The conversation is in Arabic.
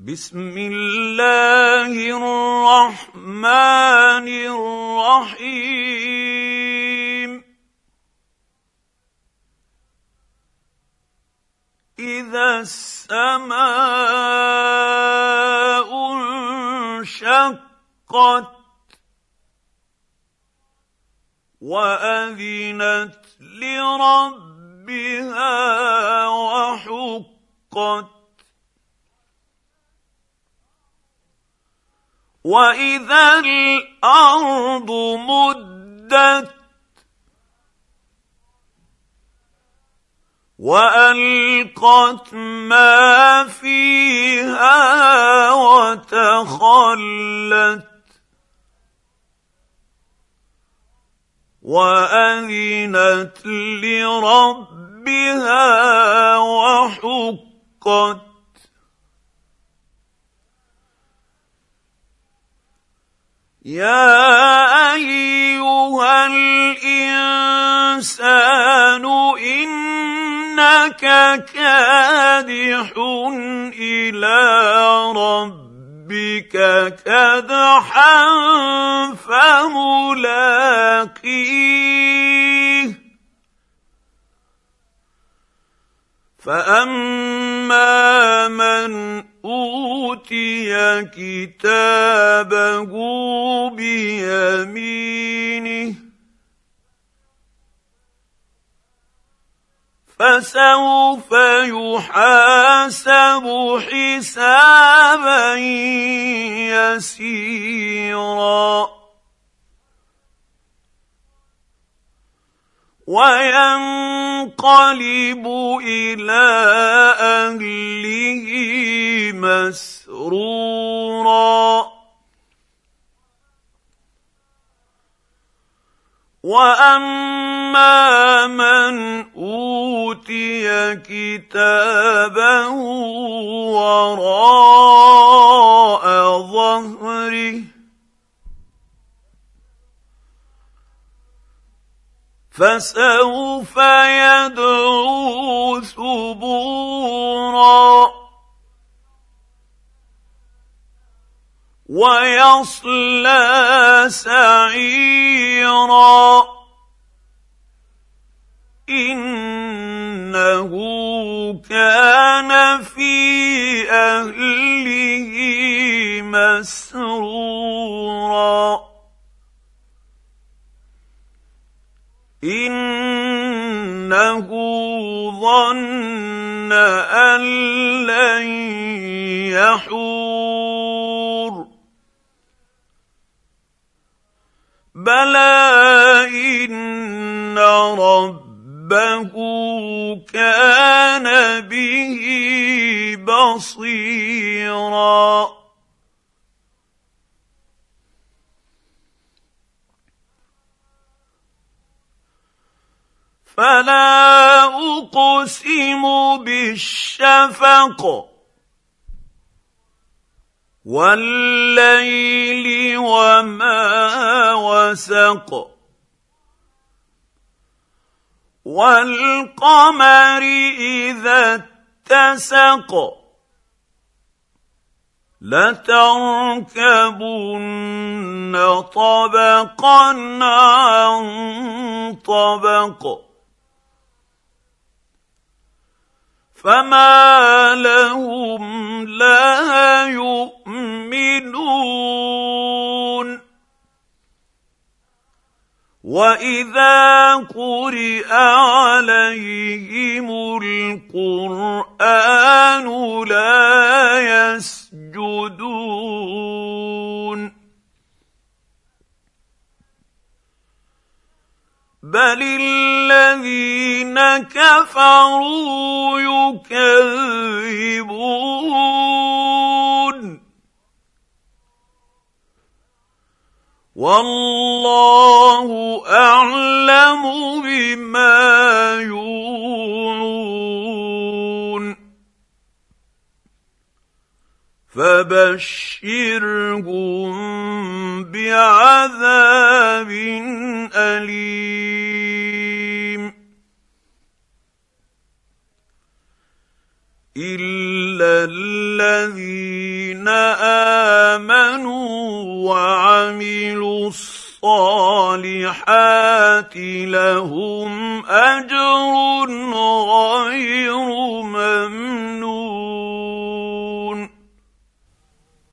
بسم الله الرحمن الرحيم. إذا السماء انشقت وأذنت لربها وحقت واذا الأرض مدت والقت ما فيها وتخلت واذنت لربها وحقت يا أيها الإنسان إنك كادح إلى ربك كدحا فملاقيه. فأما من اوتي كتابه بيمينه فسوف يحاسب حسابا يسيرا وينقلب إلى اهله واما من اوتي كتابه وراء ظهره فسوف يدعو ثبورا ويصلى سعيرا. إنه كان في أهله مسرورا. إنه ظن أن لن يحور. بلى ان ربه كان به بصيرا. فلا اقسم بالشفق والليل وما وسق والقمر إذا اتسق لتركبن طبقا عن طبق. فما لهم لا يؤمنون. واذا قرئ عليهم القران لا يسجدون. بل الذين كفروا يكذبون اعلم بما يوعون. فبشرهم بعذاب أليم. إلا الذين آمنوا وعملوا الصالحات لهم أجر غير ممنون.